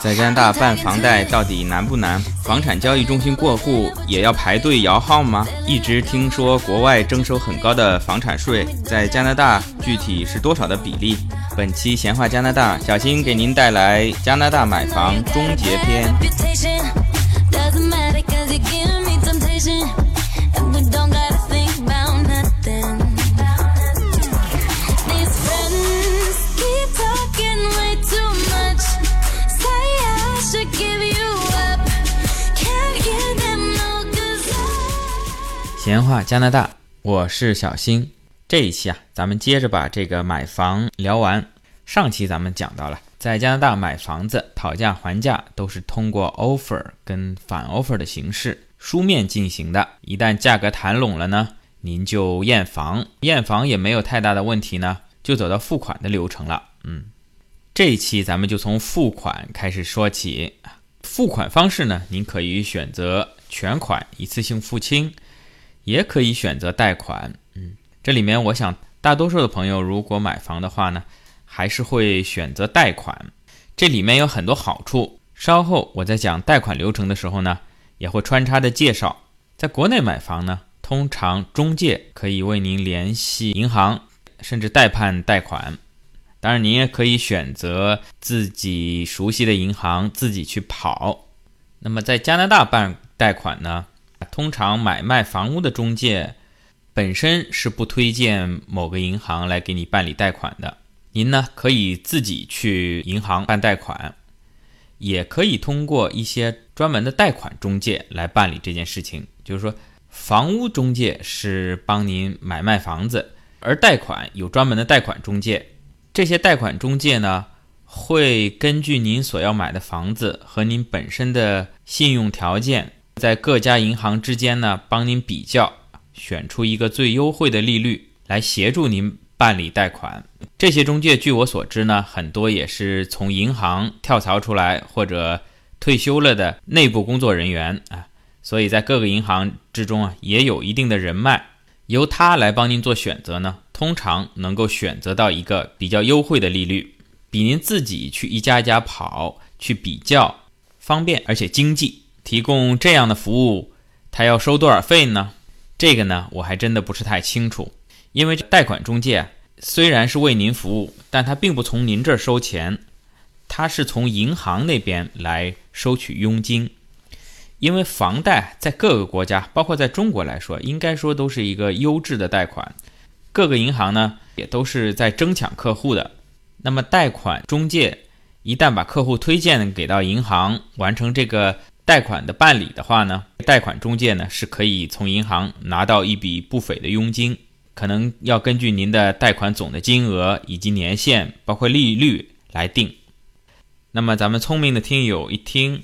在加拿大办房贷到底难不难？房产交易中心过户也要排队摇号吗？一直听说国外征收很高的房产税，在加拿大具体是多少的比例？本期闲话加拿大，小新给您带来加拿大买房终结篇。闲话加拿大，我是小新。这一期啊，咱们接着把这个买房聊完。上期咱们讲到了，在加拿大买房子讨价还价都是通过 offer 跟反 offer 的形式书面进行的。一旦价格谈拢了呢，您就验房，验房也没有太大的问题呢，就走到付款的流程了。嗯，这一期咱们就从付款开始说起。付款方式呢，您可以选择全款一次性付清，也可以选择贷款。嗯，这里面我想大多数的朋友如果买房的话呢，还是会选择贷款。这里面有很多好处，稍后我在讲贷款流程的时候呢，也会穿插的介绍。在国内买房呢，通常中介可以为您联系银行，甚至代办贷款。当然，您也可以选择自己熟悉的银行自己去跑。那么在加拿大办贷款呢，通常买卖房屋的中介本身是不推荐某个银行来给你办理贷款的。您呢可以自己去银行办贷款，也可以通过一些专门的贷款中介来办理这件事情。就是说，房屋中介是帮您买卖房子，而贷款有专门的贷款中介。这些贷款中介呢，会根据您所要买的房子和您本身的信用条件，在各家银行之间呢，帮您比较，选出一个最优惠的利率，来协助您办理贷款。这些中介，据我所知呢，很多也是从银行跳槽出来或者退休了的内部工作人员啊，所以在各个银行之中啊，也有一定的人脉。由他来帮您做选择呢，通常能够选择到一个比较优惠的利率，比您自己去一家一家跑去比较方便而且经济。提供这样的服务，他要收多少费呢？这个呢，我还真的不是太清楚，因为贷款中介虽然是为您服务，但他并不从您这儿收钱，他是从银行那边来收取佣金。因为房贷在各个国家，包括在中国来说，应该说都是一个优质的贷款。各个银行呢也都是在争抢客户的。那么贷款中介一旦把客户推荐给到银行，完成这个贷款的办理的话呢，贷款中介呢是可以从银行拿到一笔不菲的佣金，可能要根据您的贷款总的金额以及年限，包括利率来定。那么咱们聪明的听友一听。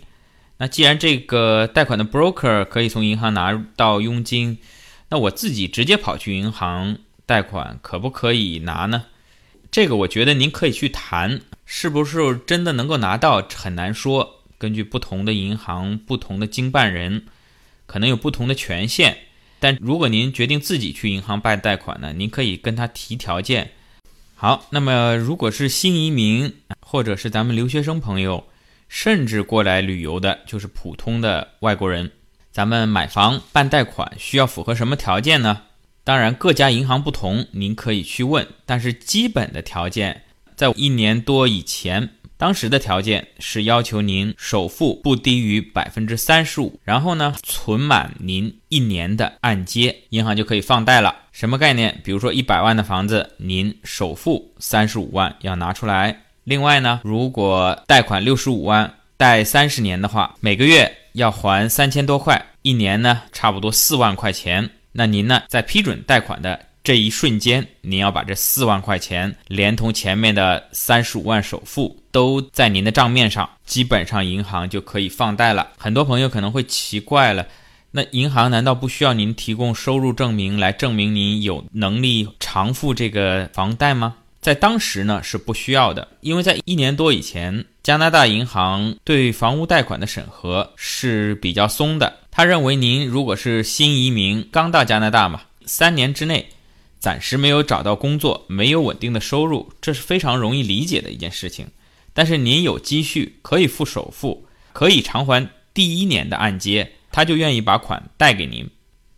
那既然这个贷款的 broker 可以从银行拿到佣金，那我自己直接跑去银行贷款可不可以拿呢？这个我觉得您可以去谈，是不是真的能够拿到很难说。根据不同的银行、不同的经办人，可能有不同的权限。但如果您决定自己去银行办贷款呢，您可以跟他提条件。好，那么如果是新移民或者是咱们留学生朋友。甚至过来旅游的，就是普通的外国人。咱们买房办贷款需要符合什么条件呢？当然，各家银行不同，您可以去问。但是基本的条件，在一年多以前，当时的条件是要求您首付不低于百分之三十五，然后呢，存满您一年的按揭，银行就可以放贷了。什么概念？比如说一百万的房子，您首付三十五万要拿出来。另外呢，如果贷款六十五万，贷三十年的话，每个月要还三千多块，一年呢差不多四万块钱。那您呢，在批准贷款的这一瞬间，您要把这四万块钱连同前面的三十五万首付都在您的账面上，基本上银行就可以放贷了。很多朋友可能会奇怪了，那银行难道不需要您提供收入证明来证明您有能力偿付这个房贷吗？在当时呢是不需要的，因为在一年多以前，加拿大银行对房屋贷款的审核是比较松的。他认为您如果是新移民刚到加拿大嘛，三年之内暂时没有找到工作，没有稳定的收入，这是非常容易理解的一件事情。但是您有积蓄，可以付首付，可以偿还第一年的按揭，他就愿意把款贷给您。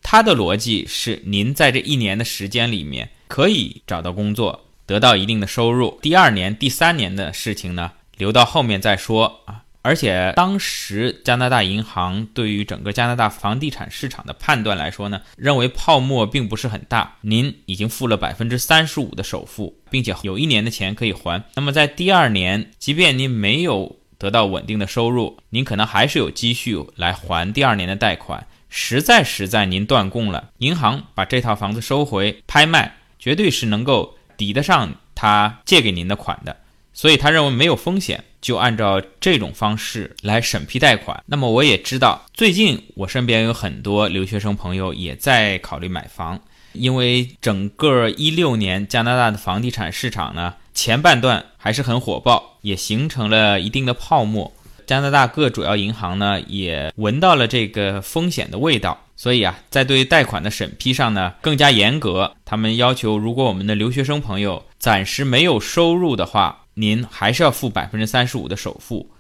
他的逻辑是，您在这一年的时间里面可以找到工作，得到一定的收入。第二年、第三年的事情呢，留到后面再说啊。而且当时加拿大银行对于整个加拿大房地产市场的判断来说呢，认为泡沫并不是很大。您已经付了百分之三十五的首付，并且有一年的钱可以还。那么在第二年，即便您没有得到稳定的收入，您可能还是有积蓄来还第二年的贷款。实在实在您断供了，银行把这套房子收回拍卖，绝对是能够抵得上他借给您的款的。所以他认为没有风险，就按照这种方式来审批贷款。那么我也知道，最近我身边有很多留学生朋友也在考虑买房，因为整个一六年加拿大的房地产市场呢，前半段还是很火爆，也形成了一定的泡沫。加拿大各主要银行呢，也闻到了这个风险的味道，所以啊，在对贷款的审批上呢，更加严格。他们要求，如果我们的留学生朋友暂时没有收入的话，您还是要付百分之三十五的首付，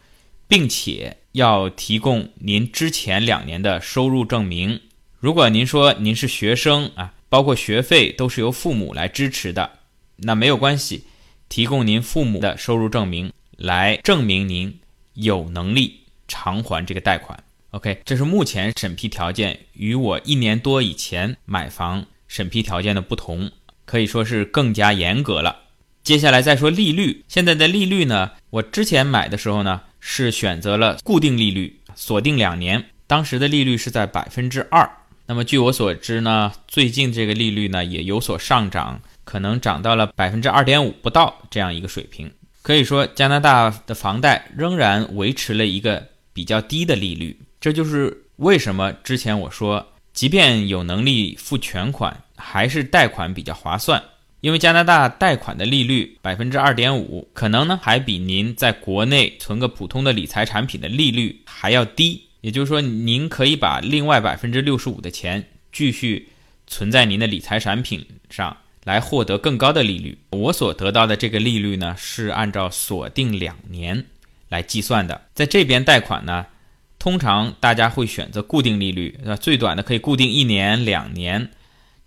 并且要提供您之前两年的收入证明。如果您说您是学生啊，包括学费都是由父母来支持的，那没有关系，提供您父母的收入证明来证明您有能力偿还这个贷款。OK，这是目前审批条件与我一年多以前买房审批条件的不同，可以说是更加严格了。接下来再说利率，现在的利率呢？我之前买的时候呢，是选择了固定利率，锁定两年，当时的利率是在百分之二。那么据我所知呢，最近这个利率呢也有所上涨，可能涨到了百分之二点五不到这样一个水平。可以说，加拿大的房贷仍然维持了一个比较低的利率，这就是为什么之前我说，即便有能力付全款，还是贷款比较划算。因为加拿大贷款的利率百分之二点五，可能呢还比您在国内存个普通的理财产品的利率还要低。也就是说，您可以把另外百分之六十五的钱继续存在您的理财产品上，来获得更高的利率。我所得到的这个利率呢，是按照锁定两年来计算的。在这边贷款呢，通常大家会选择固定利率，呃，最短的可以固定一年、两年，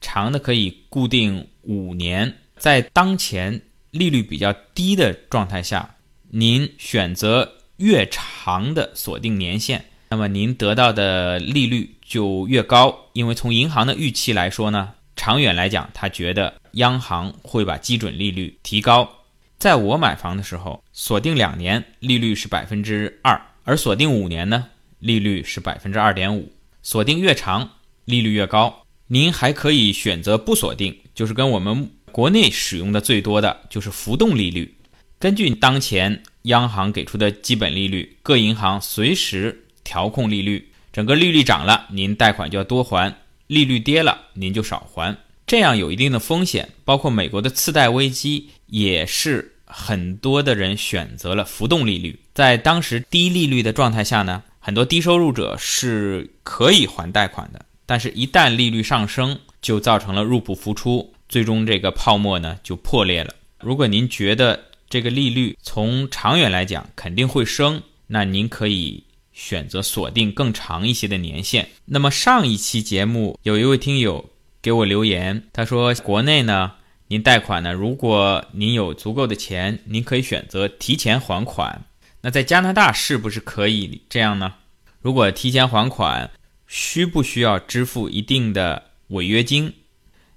长的可以固定。五年，在当前利率比较低的状态下，您选择越长的锁定年限，那么您得到的利率就越高。因为从银行的预期来说呢，长远来讲，他觉得央行会把基准利率提高。在我买房的时候，锁定两年利率是百分之二，而锁定五年呢，利率是百分之二点五。锁定越长，利率越高。您还可以选择不锁定。就是跟我们国内使用的最多的就是浮动利率，根据当前央行给出的基本利率，各银行随时调控利率。整个利率涨了，您贷款就要多还；利率跌了，您就少还。这样有一定的风险，包括美国的次贷危机，也是很多的人选择了浮动利率。在当时低利率的状态下呢，很多低收入者是可以还贷款的，但是一旦利率上升，就造成了入不敷出，最终这个泡沫呢就破裂了。如果您觉得这个利率从长远来讲肯定会升，那您可以选择锁定更长一些的年限。那么上一期节目有一位听友给我留言，他说国内呢，您贷款呢，如果您有足够的钱，您可以选择提前还款。那在加拿大是不是可以这样呢？如果提前还款，需不需要支付一定的？违约金，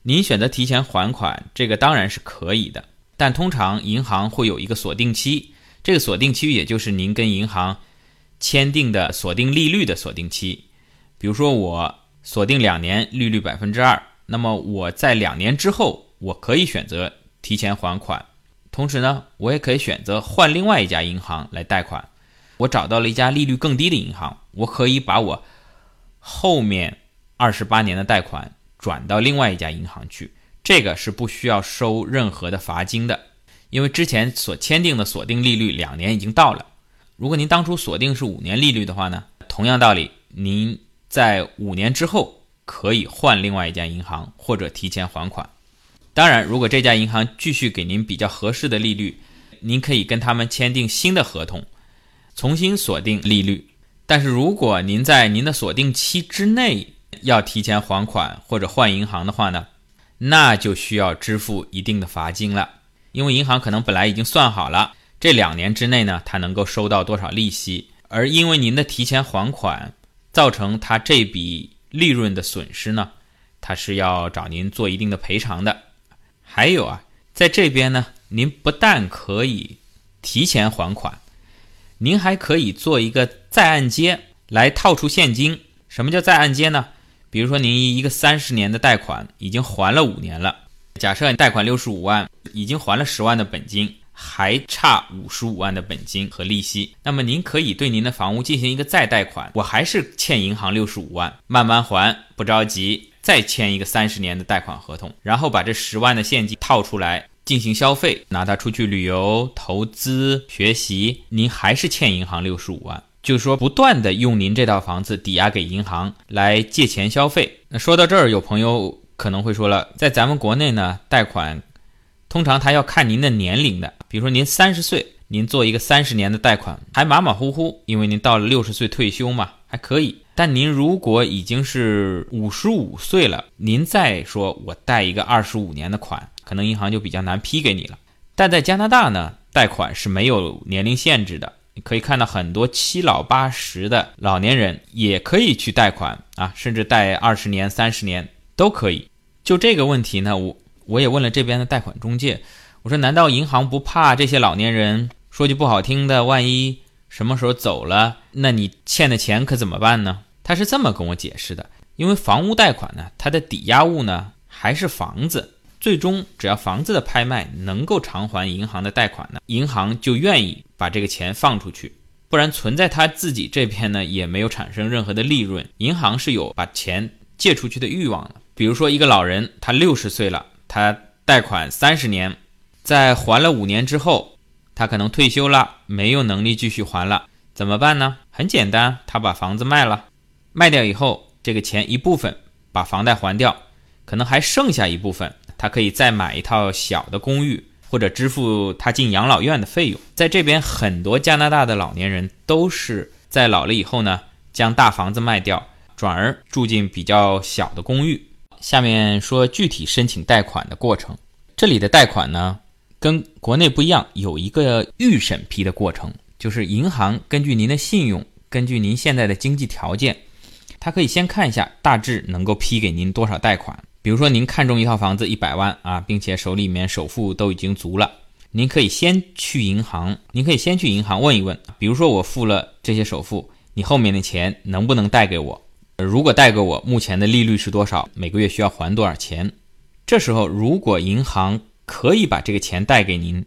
您选择提前还款，这个当然是可以的，但通常银行会有一个锁定期，这个锁定期也就是您跟银行签订的锁定利率的锁定期。比如说我锁定两年，利率百分之二，那么我在两年之后，我可以选择提前还款，同时呢，我也可以选择换另外一家银行来贷款。我找到了一家利率更低的银行，我可以把我后面二十八年的贷款。转到另外一家银行去，这个是不需要收任何的罚金的，因为之前所签订的锁定利率两年已经到了。如果您当初锁定是五年利率的话呢，同样道理，您在五年之后可以换另外一家银行或者提前还款。当然，如果这家银行继续给您比较合适的利率，您可以跟他们签订新的合同，重新锁定利率。但是如果您在您的锁定期之内要提前还款或者换银行的话呢，那就需要支付一定的罚金了。因为银行可能本来已经算好了，这两年之内呢，它能够收到多少利息，而因为您的提前还款，造成它这笔利润的损失呢，它是要找您做一定的赔偿的。还有啊，在这边呢，您不但可以提前还款。您还可以做一个再按揭来套出现金。什么叫再按揭呢？比如说您一个三十年的贷款已经还了五年了，假设贷款六十五万，已经还了十万的本金，还差五十五万的本金和利息。那么您可以对您的房屋进行一个再贷款，我还是欠银行六十五万，慢慢还，不着急，再签一个三十年的贷款合同，然后把这十万的现金套出来。进行消费，拿它出去旅游、投资、学习，您还是欠银行六十五万。就是说，不断的用您这套房子抵押给银行来借钱消费。那说到这儿，有朋友可能会说了，在咱们国内呢，贷款通常他要看您的年龄的。比如说您三十岁，您做一个三十年的贷款还马马虎虎，因为您到了六十岁退休嘛，还可以。但您如果已经是五十五岁了，您再说我贷一个二十五年的款。可能银行就比较难批给你了，但在加拿大呢，贷款是没有年龄限制的。你可以看到很多七老八十的老年人也可以去贷款啊，甚至贷二十年、三十年都可以。就这个问题呢，我我也问了这边的贷款中介，我说难道银行不怕这些老年人？说句不好听的，万一什么时候走了，那你欠的钱可怎么办呢？他是这么跟我解释的，因为房屋贷款呢，它的抵押物呢还是房子。最终，只要房子的拍卖能够偿还银行的贷款呢，银行就愿意把这个钱放出去。不然，存在他自己这边呢，也没有产生任何的利润。银行是有把钱借出去的欲望的。比如说，一个老人他六十岁了，他贷款三十年，在还了五年之后，他可能退休了，没有能力继续还了，怎么办呢？很简单，他把房子卖了，卖掉以后，这个钱一部分把房贷还掉，可能还剩下一部分。他可以再买一套小的公寓，或者支付他进养老院的费用。在这边，很多加拿大的老年人都是在老了以后呢，将大房子卖掉，转而住进比较小的公寓。下面说具体申请贷款的过程。这里的贷款呢，跟国内不一样，有一个预审批的过程，就是银行根据您的信用，根据您现在的经济条件，他可以先看一下大致能够批给您多少贷款。比如说，您看中一套房子一百万啊，并且手里面首付都已经足了，您可以先去银行，您可以先去银行问一问。比如说，我付了这些首付，你后面的钱能不能贷给我？如果贷给我，目前的利率是多少？每个月需要还多少钱？这时候，如果银行可以把这个钱贷给您，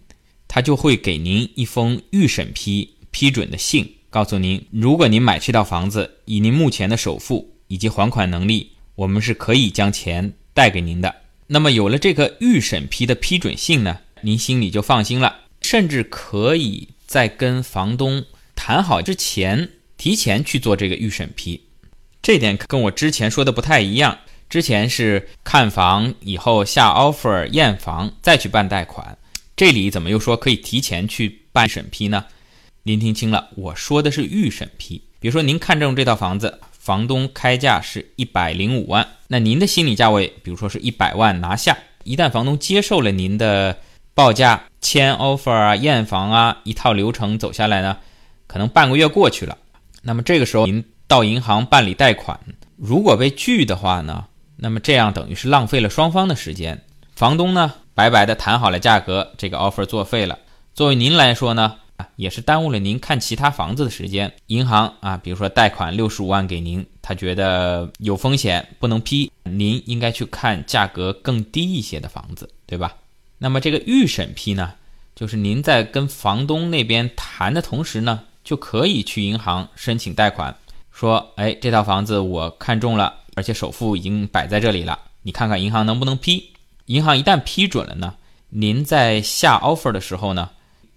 他就会给您一封预审批批准的信，告诉您，如果您买这套房子，以您目前的首付以及还款能力，我们是可以将钱。带给您的，那么有了这个预审批的批准信呢，您心里就放心了，甚至可以在跟房东谈好之前，提前去做这个预审批。这点跟我之前说的不太一样，之前是看房以后下 offer 验房再去办贷款，这里怎么又说可以提前去办审批呢？您听清了，我说的是预审批。比如说您看中这套房子。房东开价是一百零五万，那您的心理价位，比如说是一百万拿下。一旦房东接受了您的报价，签 offer 啊、验房啊，一套流程走下来呢，可能半个月过去了。那么这个时候您到银行办理贷款，如果被拒的话呢，那么这样等于是浪费了双方的时间。房东呢，白白的谈好了价格，这个 offer 作废了。作为您来说呢？也是耽误了您看其他房子的时间。银行啊，比如说贷款六十五万给您，他觉得有风险不能批，您应该去看价格更低一些的房子，对吧？那么这个预审批呢，就是您在跟房东那边谈的同时呢，就可以去银行申请贷款，说，哎，这套房子我看中了，而且首付已经摆在这里了，你看看银行能不能批？银行一旦批准了呢，您在下 offer 的时候呢。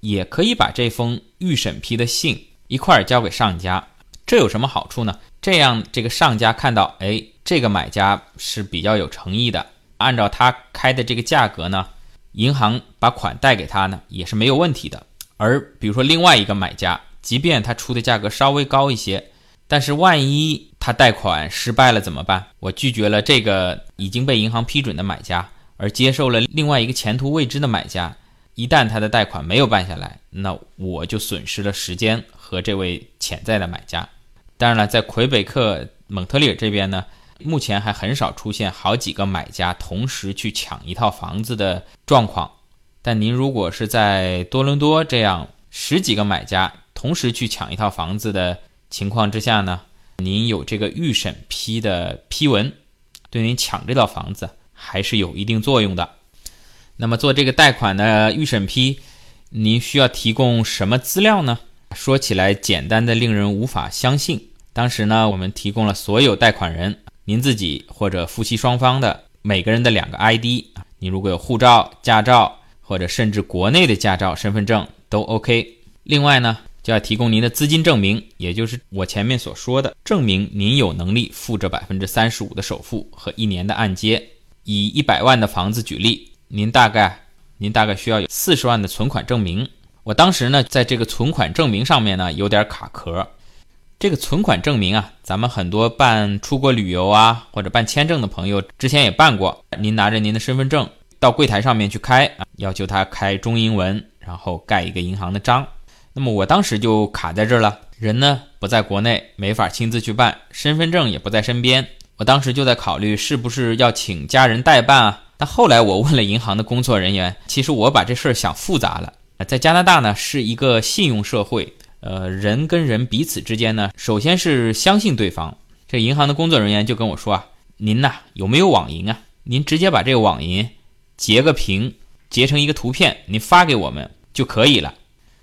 也可以把这封预审批的信一块儿交给上家，这有什么好处呢？这样这个上家看到，哎，这。这个买家是比较有诚意的，按照他开的这个价格呢，银行把款贷给他呢也是没有问题的。而比如说另外一个买家，即便他出的价格稍微高一些，但是万一他贷款失败了怎么办？我拒绝了这个已经被银行批准的买家，而接受了另外一个前途未知的买家。一旦他的贷款没有办下来，那我就损失了时间和这位潜在的买家。当然了，在魁北克蒙特利尔这边呢，目前还很少出现好几个买家同时去抢一套房子的状况。但您如果是在多伦多这样十几个买家同时去抢一套房子的情况之下呢，您有这个预审批的批文，对您抢这套房子还是有一定作用的。那么做这个贷款的预审批，您需要提供什么资料呢？说起来简单的令人无法相信。当时呢，我们提供了所有贷款人您自己或者夫妻双方的每个人的两个 ID 啊，你如果有护照、驾照或者甚至国内的驾照、身份证都 OK。另外呢，就要提供您的资金证明，也就是我前面所说的，证明您有能力付这百分之三十五的首付和一年的按揭。以一百万的房子举例。您大概，您大概需要有四十万的存款证明。我当时呢，在这个存款证明上面呢，有点卡壳。这个存款证明啊，咱们很多办出国旅游啊，或者办签证的朋友之前也办过。您拿着您的身份证到柜台上面去开啊，要求他开中英文，然后盖一个银行的章。那么我当时就卡在这儿了，人呢不在国内，没法亲自去办，身份证也不在身边。我当时就在考虑，是不是要请家人代办啊？那后来我问了银行的工作人员，其实我把这事儿想复杂了。在加拿大呢，是一个信用社会，呃，人跟人彼此之间呢，首先是相信对方。这银行的工作人员就跟我说啊，您呐有没有网银啊？您直接把这个网银截个屏，截成一个图片，您发给我们就可以了。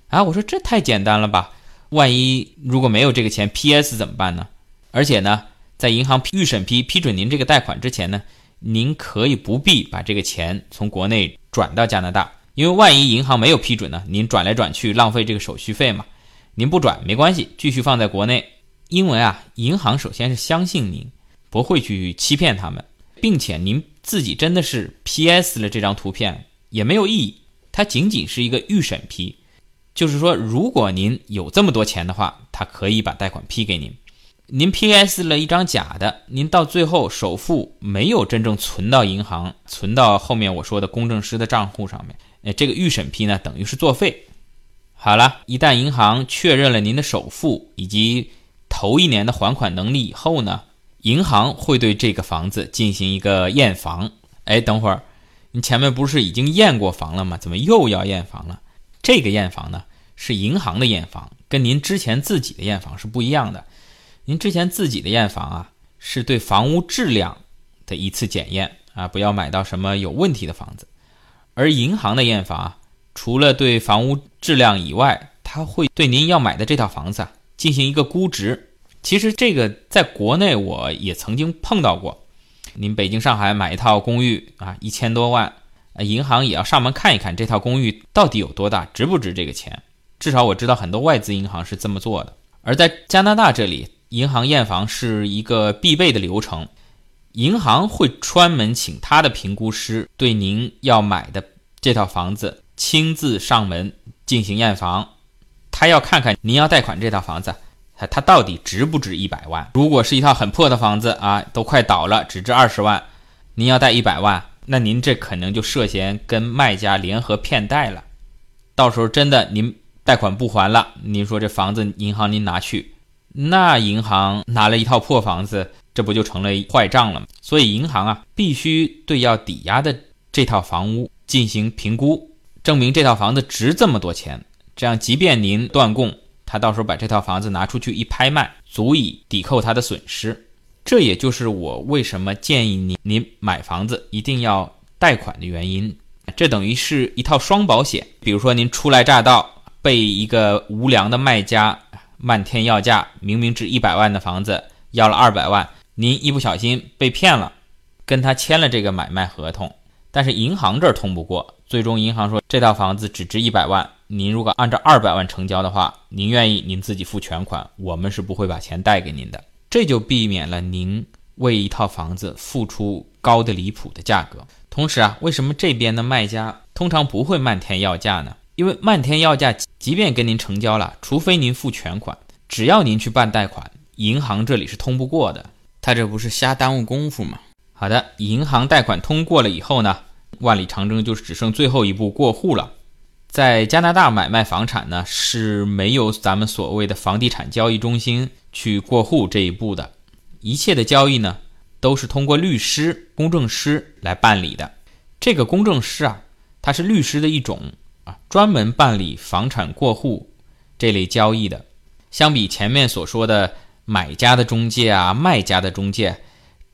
啊，我说这太简单了吧？万一如果没有这个钱，PS 怎么办呢？而且呢，在银行预审批批准您这个贷款之前呢？您可以不必把这个钱从国内转到加拿大，因为万一银行没有批准呢？您转来转去浪费这个手续费嘛？您不转没关系，继续放在国内，因为啊，银行首先是相信您不会去欺骗他们，并且您自己真的是 PS 了这张图片也没有意义，它仅仅是一个预审批，就是说如果您有这么多钱的话，他可以把贷款批给您。您 PS 了一张假的，您到最后首付没有真正存到银行，存到后面我说的公证师的账户上面，哎，这个预审批呢等于是作废。好了，一旦银行确认了您的首付以及头一年的还款能力以后呢，银行会对这个房子进行一个验房。哎，等会儿，你前面不是已经验过房了吗？怎么又要验房了？这个验房呢是银行的验房，跟您之前自己的验房是不一样的。您之前自己的验房啊，是对房屋质量的一次检验啊，不要买到什么有问题的房子。而银行的验房啊，除了对房屋质量以外，它会对您要买的这套房子啊进行一个估值。其实这个在国内我也曾经碰到过，您北京、上海买一套公寓啊，一千多万，银行也要上门看一看这套公寓到底有多大，值不值这个钱。至少我知道很多外资银行是这么做的。而在加拿大这里。银行验房是一个必备的流程，银行会专门请他的评估师对您要买的这套房子亲自上门进行验房，他要看看您要贷款这套房子，它到底值不值一百万？如果是一套很破的房子啊，都快倒了，只值二十万，您要贷一百万，那您这可能就涉嫌跟卖家联合骗贷了。到时候真的您贷款不还了，您说这房子银行您拿去？那银行拿了一套破房子，这不就成了坏账了吗？所以银行啊，必须对要抵押的这套房屋进行评估，证明这套房子值这么多钱。这样，即便您断供，他到时候把这套房子拿出去一拍卖，足以抵扣他的损失。这也就是我为什么建议您，您买房子一定要贷款的原因。这等于是一套双保险。比如说，您初来乍到，被一个无良的卖家。漫天要价，明明值一百万的房子要了二百万，您一不小心被骗了，跟他签了这个买卖合同，但是银行这儿通不过，最终银行说这套房子只值一百万，您如果按照二百万成交的话，您愿意您自己付全款，我们是不会把钱贷给您的，这就避免了您为一套房子付出高的离谱的价格。同时啊，为什么这边的卖家通常不会漫天要价呢？因为漫天要价，即便跟您成交了，除非您付全款，只要您去办贷款，银行这里是通不过的。他这不是瞎耽误功夫吗？好的，银行贷款通过了以后呢，万里长征就是只剩最后一步过户了。在加拿大买卖房产呢，是没有咱们所谓的房地产交易中心去过户这一步的，一切的交易呢，都是通过律师、公证师来办理的。这个公证师啊，他是律师的一种。专门办理房产过户这类交易的，相比前面所说的买家的中介啊、卖家的中介，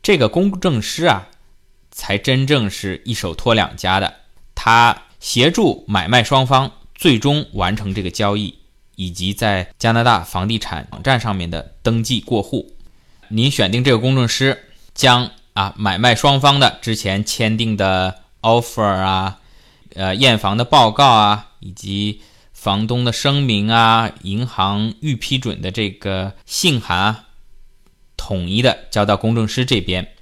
这个公证师啊，才真正是一手托两家的。他协助买卖双方最终完成这个交易，以及在加拿大房地产网站上面的登记过户。您选定这个公证师，将啊买卖双方的之前签订的 offer 啊。呃，验房的报告啊，以及房东的声明啊，银行预批准的这个信函啊，统一的交到公证师这边，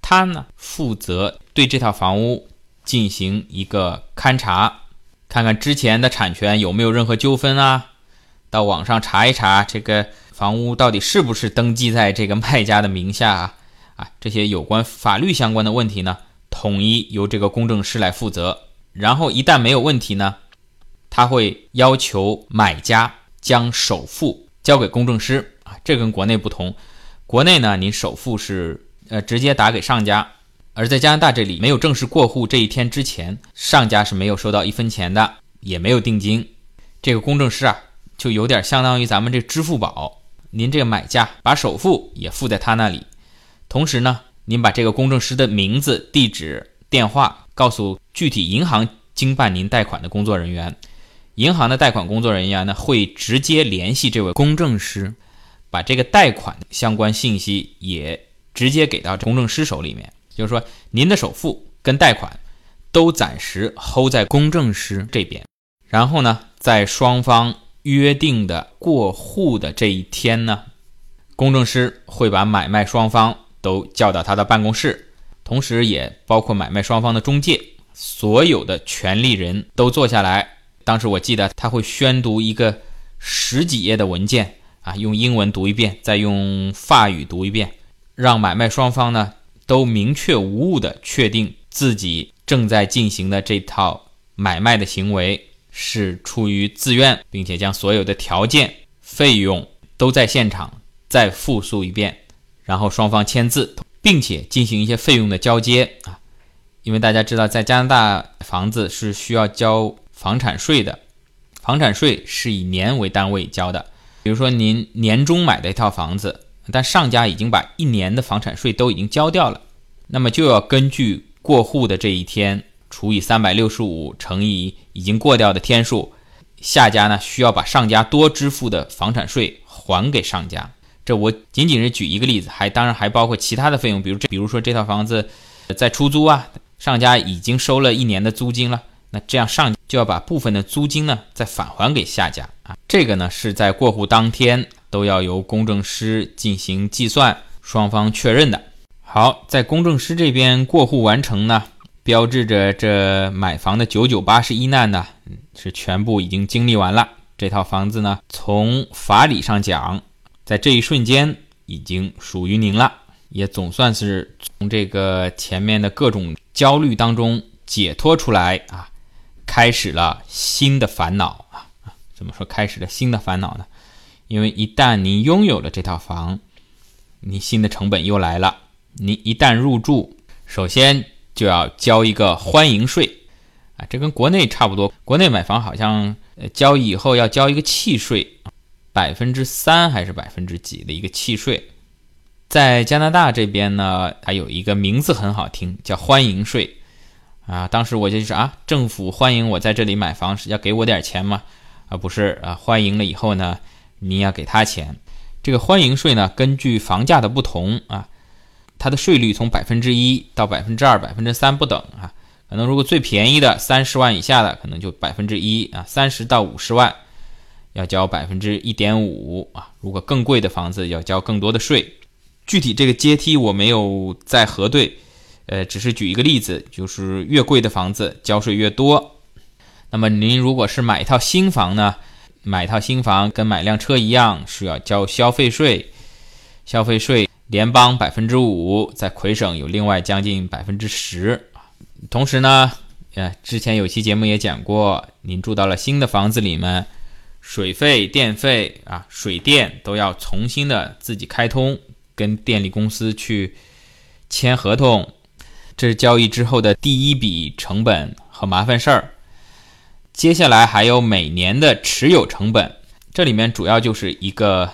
他呢负责对这套房屋进行一个勘查，看看之前的产权有没有任何纠纷啊，到网上查一查这个房屋到底是不是登记在这个卖家的名下啊，啊，这些有关法律相关的问题呢，统一由这个公证师来负责。然后一旦没有问题呢，他会要求买家将首付交给公证师啊，这跟国内不同。国内呢，您首付是呃直接打给上家，而在加拿大这里没有正式过户这一天之前，上家是没有收到一分钱的，也没有定金。这个公证师啊，就有点相当于咱们这支付宝，您这个买家把首付也付在他那里，同时呢，您把这个公证师的名字、地址、电话。告诉具体银行经办您贷款的工作人员，银行的贷款工作人员呢会直接联系这位公证师，把这个贷款相关信息也直接给到公证师手里面。就是说，您的首付跟贷款都暂时 hold 在公证师这边，然后呢，在双方约定的过户的这一天呢，公证师会把买卖双方都叫到他的办公室。同时，也包括买卖双方的中介，所有的权利人都坐下来。当时我记得他会宣读一个十几页的文件啊，用英文读一遍，再用法语读一遍，让买卖双方呢都明确无误的确定自己正在进行的这套买卖的行为是出于自愿，并且将所有的条件、费用都在现场再复述一遍，然后双方签字。并且进行一些费用的交接啊，因为大家知道，在加拿大房子是需要交房产税的，房产税是以年为单位交的。比如说您年终买的一套房子，但上家已经把一年的房产税都已经交掉了，那么就要根据过户的这一天除以三百六十五乘以已经过掉的天数，下家呢需要把上家多支付的房产税还给上家。这我仅仅是举一个例子，还当然还包括其他的费用，比如这，比如说这套房子在出租啊，上家已经收了一年的租金了，那这样上就要把部分的租金呢再返还给下家啊。这个呢是在过户当天都要由公证师进行计算，双方确认的。好，在公证师这边过户完成呢，标志着这买房的九九八十一难呢是全部已经经历完了。这套房子呢，从法理上讲。在这一瞬间，已经属于您了，也总算是从这个前面的各种焦虑当中解脱出来啊，开始了新的烦恼啊！怎么说开始了新的烦恼呢？因为一旦您拥有了这套房，你新的成本又来了。你一旦入住，首先就要交一个欢迎税啊，这跟国内差不多。国内买房好像呃交易以后要交一个契税。百分之三还是百分之几的一个契税，在加拿大这边呢，它有一个名字很好听，叫欢迎税啊。当时我就是啊，政府欢迎我在这里买房是要给我点钱吗？啊，不是啊，欢迎了以后呢，你要给他钱。这个欢迎税呢，根据房价的不同啊，它的税率从百分之一到百分之二、百分之三不等啊。可能如果最便宜的三十万以下的，可能就百分之一啊，三十到五十万。要交百分之一点五啊！如果更贵的房子要交更多的税。具体这个阶梯我没有再核对，呃，只是举一个例子，就是越贵的房子交税越多。那么您如果是买一套新房呢，买一套新房跟买辆车一样，是要交消费税，消费税联邦百分之五，在魁省有另外将近百分之十。同时呢，呃，之前有期节目也讲过，您住到了新的房子里面。水费、电费啊，水电都要重新的自己开通，跟电力公司去签合同，这是交易之后的第一笔成本和麻烦事儿。接下来还有每年的持有成本，这里面主要就是一个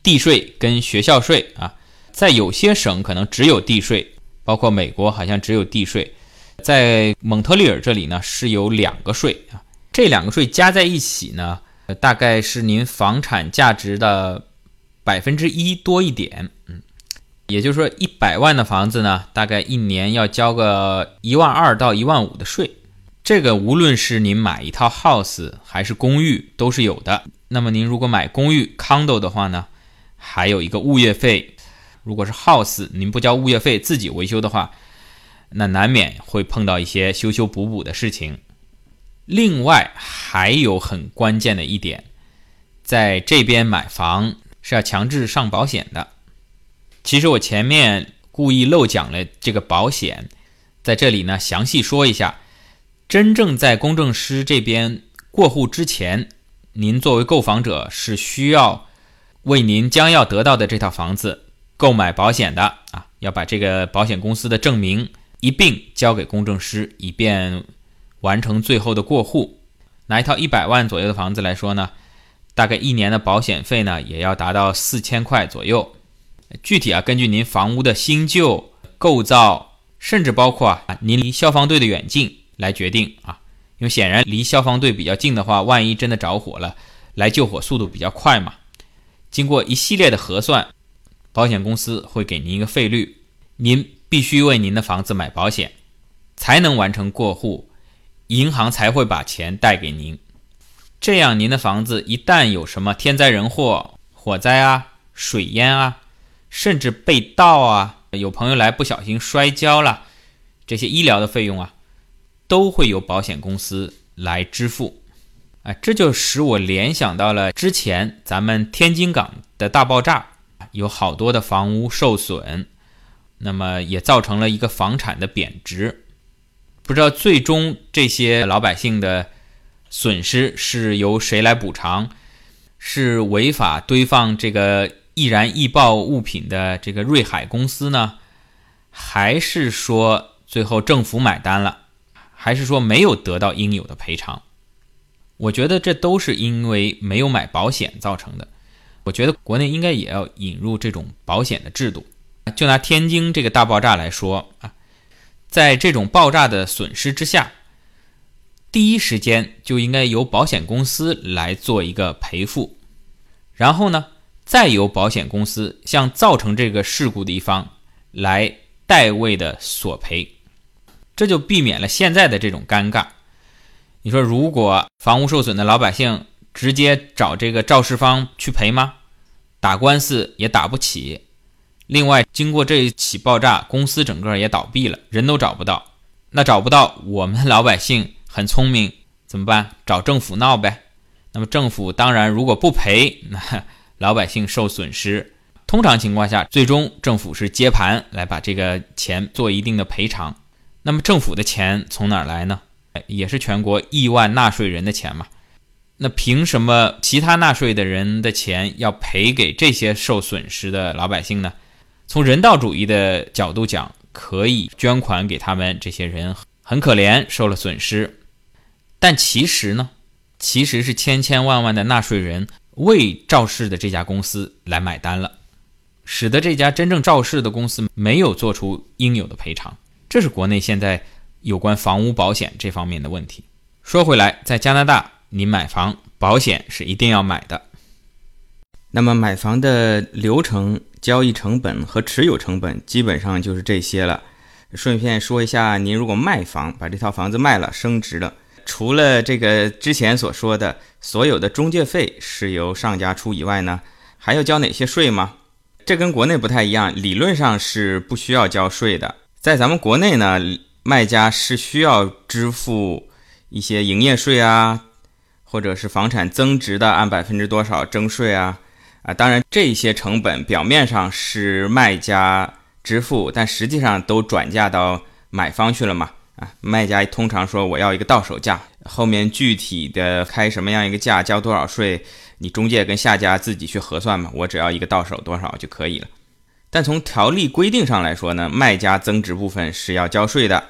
地税跟学校税啊，在有些省可能只有地税，包括美国好像只有地税，在蒙特利尔这里呢是有两个税啊，这两个税加在一起呢。大概是您房产价值的百分之一多一点，嗯，也就是说一百万的房子呢，大概一年要交个一万二到一万五的税。这个无论是您买一套 house 还是公寓都是有的。那么您如果买公寓 condo 的话呢，还有一个物业费。如果是 house，您不交物业费自己维修的话，那难免会碰到一些修修补补的事情。另外还有很关键的一点，在这边买房是要强制上保险的。其实我前面故意漏讲了这个保险，在这里呢详细说一下。真正在公证师这边过户之前，您作为购房者是需要为您将要得到的这套房子购买保险的啊，要把这个保险公司的证明一并交给公证师，以便。完成最后的过户，拿一套一百万左右的房子来说呢，大概一年的保险费呢也要达到四千块左右。具体啊，根据您房屋的新旧构造，甚至包括啊您离消防队的远近来决定啊。因为显然离消防队比较近的话，万一真的着火了，来救火速度比较快嘛。经过一系列的核算，保险公司会给您一个费率，您必须为您的房子买保险，才能完成过户。银行才会把钱贷给您，这样您的房子一旦有什么天灾人祸、火灾啊、水淹啊，甚至被盗啊，有朋友来不小心摔跤了，这些医疗的费用啊，都会由保险公司来支付。啊，这就使我联想到了之前咱们天津港的大爆炸，有好多的房屋受损，那么也造成了一个房产的贬值。不知道最终这些老百姓的损失是由谁来补偿？是违法堆放这个易燃易爆物品的这个瑞海公司呢，还是说最后政府买单了？还是说没有得到应有的赔偿？我觉得这都是因为没有买保险造成的。我觉得国内应该也要引入这种保险的制度。就拿天津这个大爆炸来说啊。在这种爆炸的损失之下，第一时间就应该由保险公司来做一个赔付，然后呢，再由保险公司向造成这个事故的一方来代位的索赔，这就避免了现在的这种尴尬。你说，如果房屋受损的老百姓直接找这个肇事方去赔吗？打官司也打不起。另外，经过这一起爆炸，公司整个也倒闭了，人都找不到。那找不到，我们老百姓很聪明，怎么办？找政府闹呗。那么政府当然如果不赔，那 老百姓受损失。通常情况下，最终政府是接盘来把这个钱做一定的赔偿。那么政府的钱从哪儿来呢？也是全国亿万纳税人的钱嘛。那凭什么其他纳税的人的钱要赔给这些受损失的老百姓呢？从人道主义的角度讲，可以捐款给他们，这些人很可怜，受了损失。但其实呢，其实是千千万万的纳税人为肇事的这家公司来买单了，使得这家真正肇事的公司没有做出应有的赔偿。这是国内现在有关房屋保险这方面的问题。说回来，在加拿大，你买房保险是一定要买的。那么买房的流程。交易成本和持有成本基本上就是这些了。顺便说一下，您如果卖房，把这套房子卖了，升值了，除了这个之前所说的所有的中介费是由上家出以外呢，还要交哪些税吗？这跟国内不太一样，理论上是不需要交税的。在咱们国内呢，卖家是需要支付一些营业税啊，或者是房产增值的按百分之多少征税啊，啊，当然这些成本表面上是卖家支付，但实际上都转嫁到买方去了嘛。啊，卖家通常说我要一个到手价，后面具体的开什么样一个价，交多少税。你中介跟下家自己去核算嘛，我只要一个到手多少就可以了。但从条例规定上来说呢，卖家增值部分是要交税的，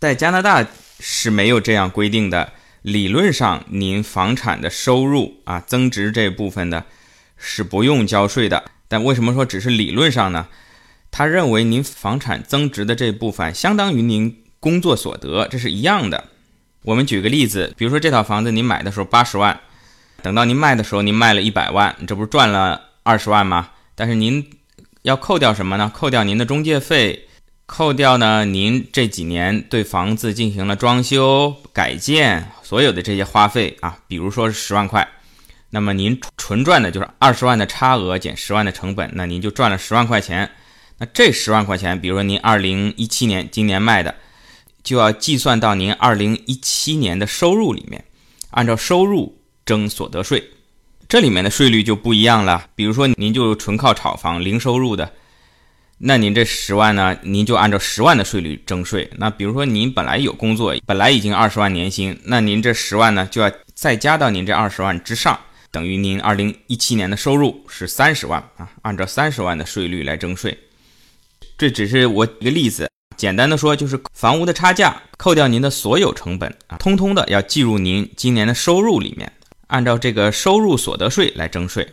在加拿大是没有这样规定的。理论上，您房产的收入啊增值这部分的是不用交税的。但为什么说只是理论上呢？他认为您房产增值的这部分相当于您工作所得，这是一样的。我们举个例子，比如说这套房子您买的时候八十万。等到您卖的时候，您卖了一百万，你这不是赚了二十万吗？但是您要扣掉什么呢？扣掉您的中介费，扣掉呢您这几年对房子进行了装修改建，所有的这些花费啊，比如说是十万块，那么您纯赚的就是二十万的差额减十万的成本，那您就赚了十万块钱。那这十万块钱，比如说您二零一七年今年卖的，就要计算到您二零一七年的收入里面，按照收入。征所得税，这里面的税率就不一样了。比如说，您就纯靠炒房零收入的，那您这十万呢，您就按照十万的税率征税。那比如说，您本来有工作，本来已经二十万年薪，那您这十万呢，就要再加到您这二十万之上，等于您二零一七年的收入是三十万啊，按照三十万的税率来征税。这只是我一个例子，简单的说就是房屋的差价扣掉您的所有成本啊，通通的要计入您今年的收入里面。按照这个收入所得税来征税，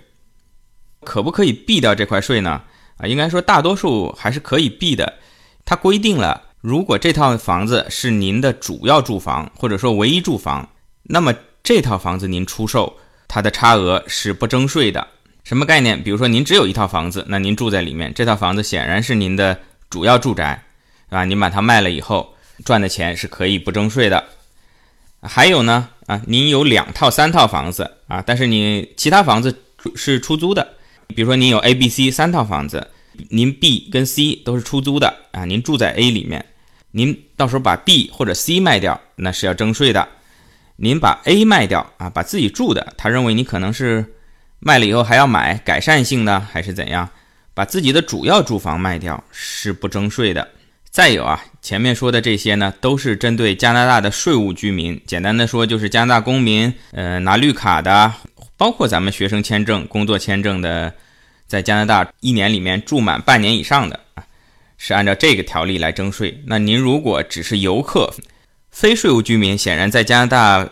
可不可以避掉这块税呢？啊，应该说大多数还是可以避的。它规定了，如果这套房子是您的主要住房或者说唯一住房，那么这套房子您出售，它的差额是不征税的。什么概念？比如说您只有一套房子，那您住在里面，这套房子显然是您的主要住宅，啊，您把它卖了以后赚的钱是可以不征税的。还有呢？啊，您有两套、三套房子啊，但是你其他房子是出租的，比如说您有 A、B、C 三套房子，您 B 跟 C 都是出租的啊，您住在 A 里面，您到时候把 B 或者 C 卖掉，那是要征税的。您把 A 卖掉啊，把自己住的，他认为你可能是卖了以后还要买改善性的还是怎样，把自己的主要住房卖掉是不征税的。再有啊，前面说的这些呢，都是针对加拿大的税务居民。简单的说，就是加拿大公民，呃，拿绿卡的，包括咱们学生签证、工作签证的，在加拿大一年里面住满半年以上的啊，是按照这个条例来征税。那您如果只是游客，非税务居民，显然在加拿大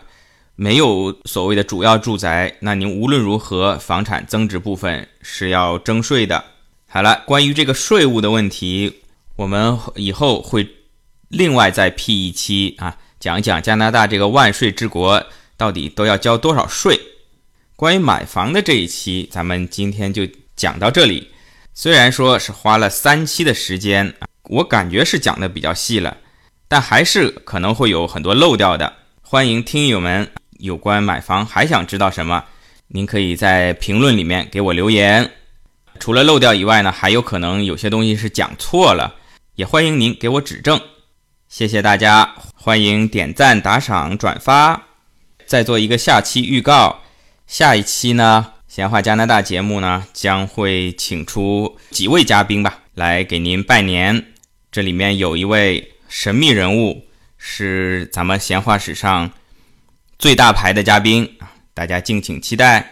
没有所谓的主要住宅，那您无论如何房产增值部分是要征税的。好了，关于这个税务的问题。我们以后会另外再辟一期啊，讲一讲加拿大这个万税之国到底都要交多少税。关于买房的这一期，咱们今天就讲到这里。虽然说是花了三期的时间，我感觉是讲的比较细了，但还是可能会有很多漏掉的。欢迎听友们有关买房还想知道什么，您可以在评论里面给我留言。除了漏掉以外呢，还有可能有些东西是讲错了。也欢迎您给我指正，谢谢大家，欢迎点赞、打赏、转发。再做一个下期预告，下一期呢，闲话加拿大节目呢将会请出几位嘉宾吧，来给您拜年。这里面有一位神秘人物，是咱们闲话史上最大牌的嘉宾，大家敬请期待。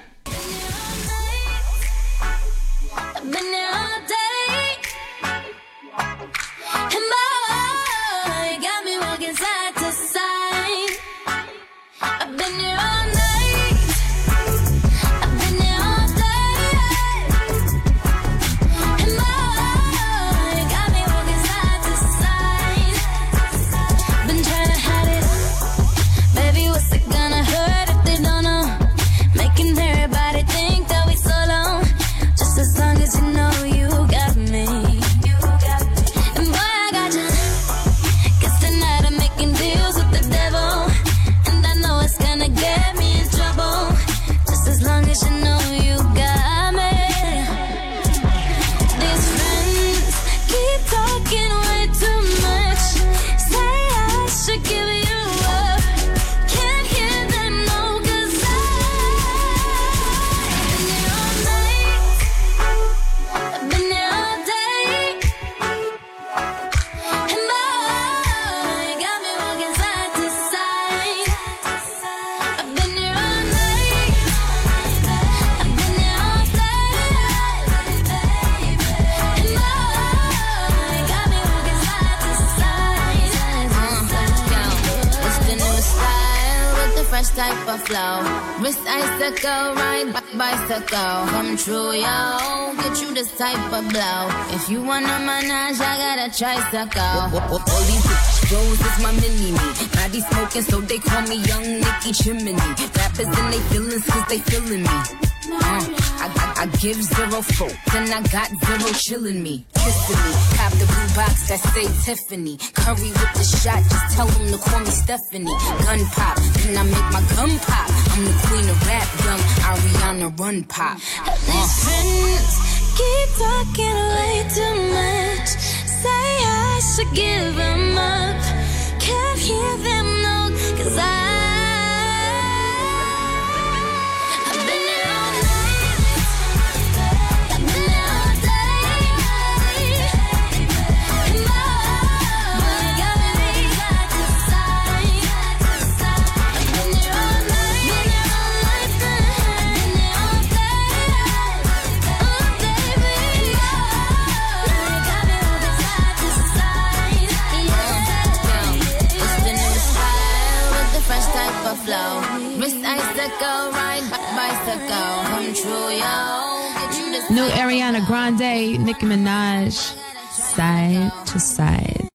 True, yo. Get you this type of blow. If you wanna manage, I got a tricycle. All these Jones is my mini me. Body smoking, so they call me Young Nicky Chimney. Rappers in they feelings, cause they feeling me. Uh, I, I, I give zero folk, then I got zero chillin' me. Kissing me, cop the blue box that say Tiffany. Curry with the shot, just tell them to call me Stephanie. Gun pop, then I make my gun pop. I'm the queen of rap, young Ariana Run Pop. These uh. friends keep talking way too much. Say I should give them up. Can't hear them no, cause I. New Ariana Grande, Nicki Minaj, side to side.